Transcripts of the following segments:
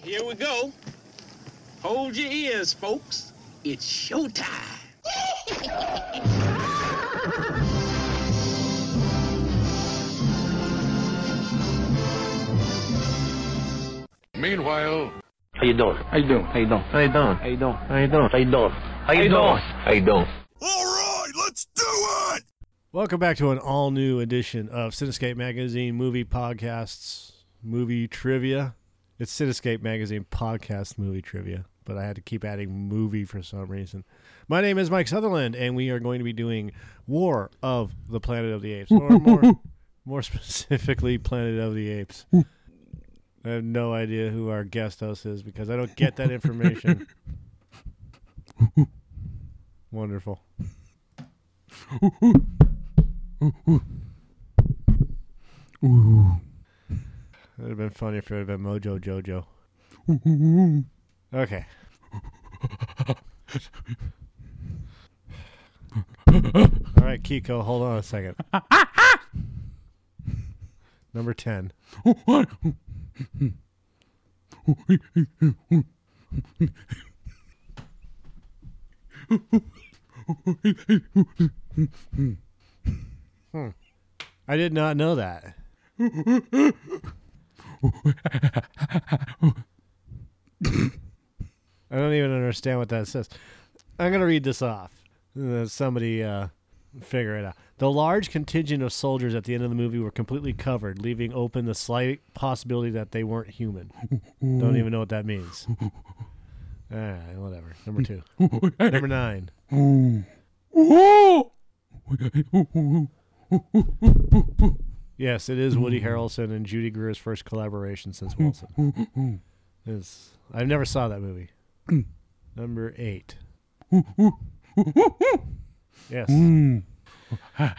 right, here we go. Hold your ears, folks. It's showtime. Meanwhile, How you doing? How you doing? How you doing? How you doing? How you doing? How you doing? How you doing? How you you doing? doing? How you doing? all right, let's do it. Welcome back to an all new edition of Cinescape Magazine movie podcasts, movie trivia. It's Cinescape Magazine podcast movie trivia, but I had to keep adding movie for some reason. My name is Mike Sutherland, and we are going to be doing War of the Planet of the Apes, or more, more specifically, Planet of the Apes. I have no idea who our guest host is because I don't get that information. Wonderful. It would have been funny if it had been Mojo Jojo. Okay. All right, Kiko, hold on a second. Number 10. Hmm. I did not know that. I don't even understand what that says. I'm going to read this off. Uh, somebody uh, figure it out. The large contingent of soldiers at the end of the movie were completely covered, leaving open the slight possibility that they weren't human. don't even know what that means. All right, whatever. Number two. Number nine. Yes, it is Woody Harrelson and Judy Greer's first collaboration since Wilson. It's, I never saw that movie. Number eight. Yes.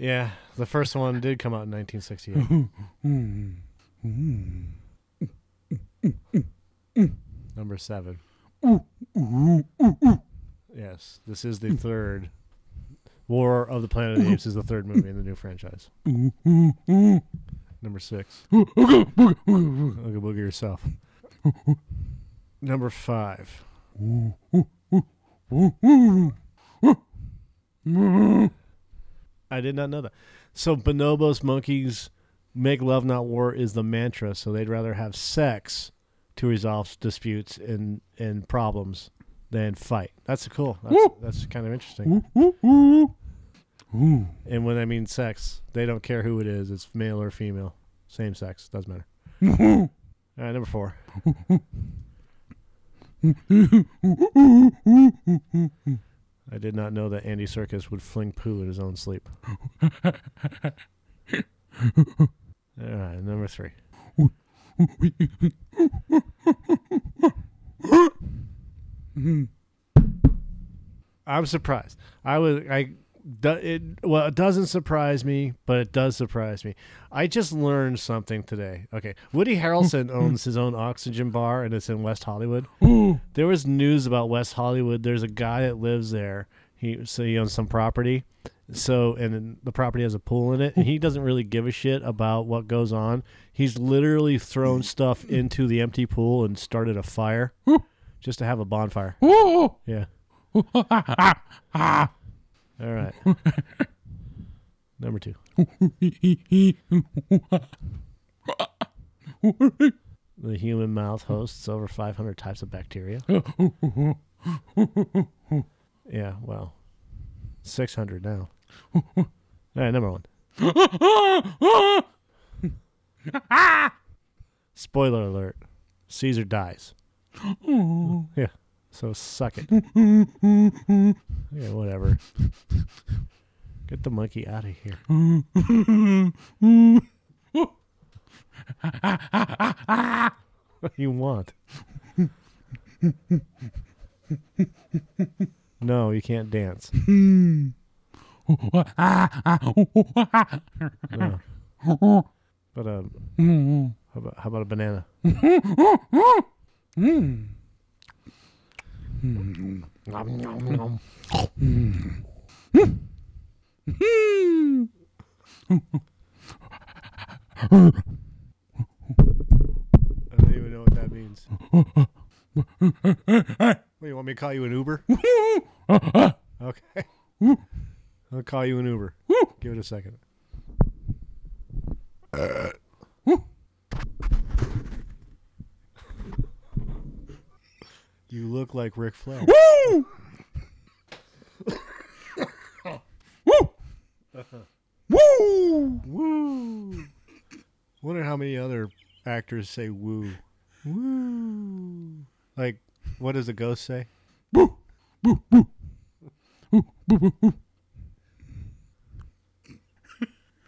Yeah, the first one did come out in 1968. Number seven. Yes, this is the third. War of the Planet of the Apes is the third movie in the new franchise. Number six. Ooga booga yourself. Number five. I did not know that. So bonobos, monkeys, make love not war is the mantra. So they'd rather have sex to resolve disputes and and problems than fight. That's cool. That's, that's kind of interesting. And when I mean sex, they don't care who it is. It's male or female. Same sex. Doesn't matter. All right, number four. I did not know that Andy Serkis would fling poo in his own sleep. All right, number three. I'm surprised. I was I do- it well it doesn't surprise me, but it does surprise me. I just learned something today. Okay, Woody Harrelson owns his own oxygen bar and it's in West Hollywood. there was news about West Hollywood. There's a guy that lives there. He so he owns some property. So and the property has a pool in it, and he doesn't really give a shit about what goes on. He's literally thrown stuff into the empty pool and started a fire just to have a bonfire. Yeah. All right. Number two. the human mouth hosts over 500 types of bacteria. yeah, well, 600 now. All right, number one. Spoiler alert Caesar dies. Yeah, so suck it. Yeah, whatever. Get the monkey out of here. what do you want? no, you can't dance. No. But um, how about, how about a banana? Mm-hmm. Mm-hmm. Mm. I don't even know know what that means. Wait, you want me to call you an Uber? okay. I'll call you an Uber. Give it a second. Uh, You look like Ric Flair. Woo! Woo! Woo Woo Wonder how many other actors say woo. Woo. Like, what does a ghost say? Woo! Woo! Woo! Woo! Woo! Woo!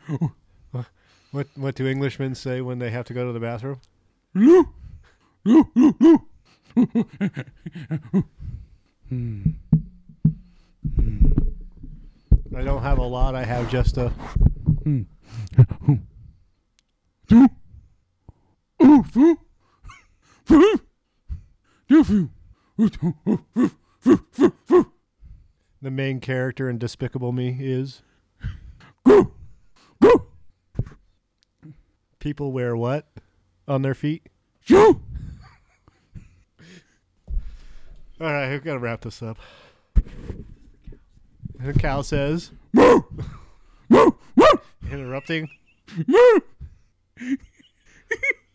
woo. what what do Englishmen say when they have to go to the bathroom? Hmm. I don't have a lot. I have just a. The main character in Despicable Me is. People wear what on their feet? All right, we've got to wrap this up. The cow says, "Moo, moo, moo." interrupting. Moo.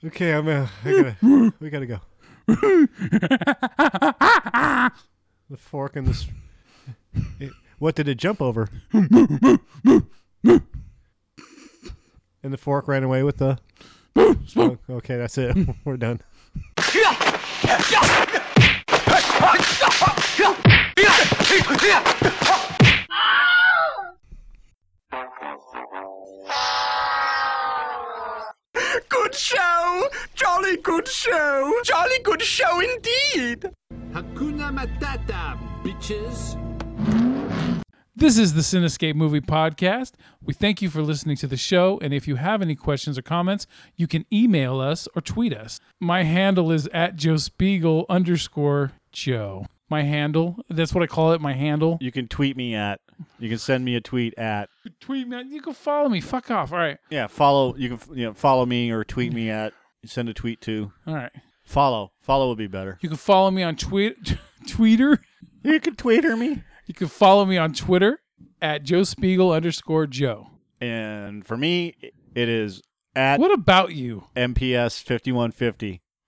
okay, I'm. Uh, I gotta. We gotta go. the fork and this. what did it jump over? and the fork ran away with the. Okay, that's it. We're done. Good show! Jolly good show! Jolly good show indeed! Hakuna Matata, bitches. This is the Cinescape Movie Podcast. We thank you for listening to the show, and if you have any questions or comments, you can email us or tweet us. My handle is at Joe Spiegel underscore Joe. My handle, that's what I call it, my handle. You can tweet me at. You can send me a tweet at. Tweet me, you can follow me. Fuck off. All right. Yeah, follow. You can you know follow me or tweet me at. Send a tweet to. All right. Follow. Follow would be better. You can follow me on tweet, Twitter. You can tweeter me. You can follow me on Twitter at Joe Spiegel underscore Joe. And for me, it is at What about you? MPS fifty one fifty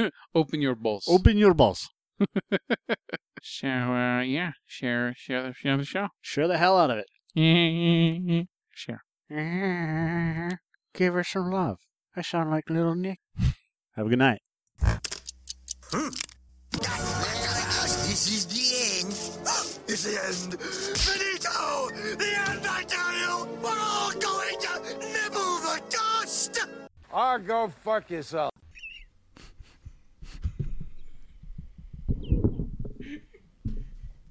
Open your balls. Open your balls. Share, uh, yeah, share, share the, share the show. Share the hell out of it. share. Give her some love. I sound like little Nick. Have a good night. This is the end. It's the end. Finito! The end, I tell you! We're all going to nibble the dust! Or go fuck yourself.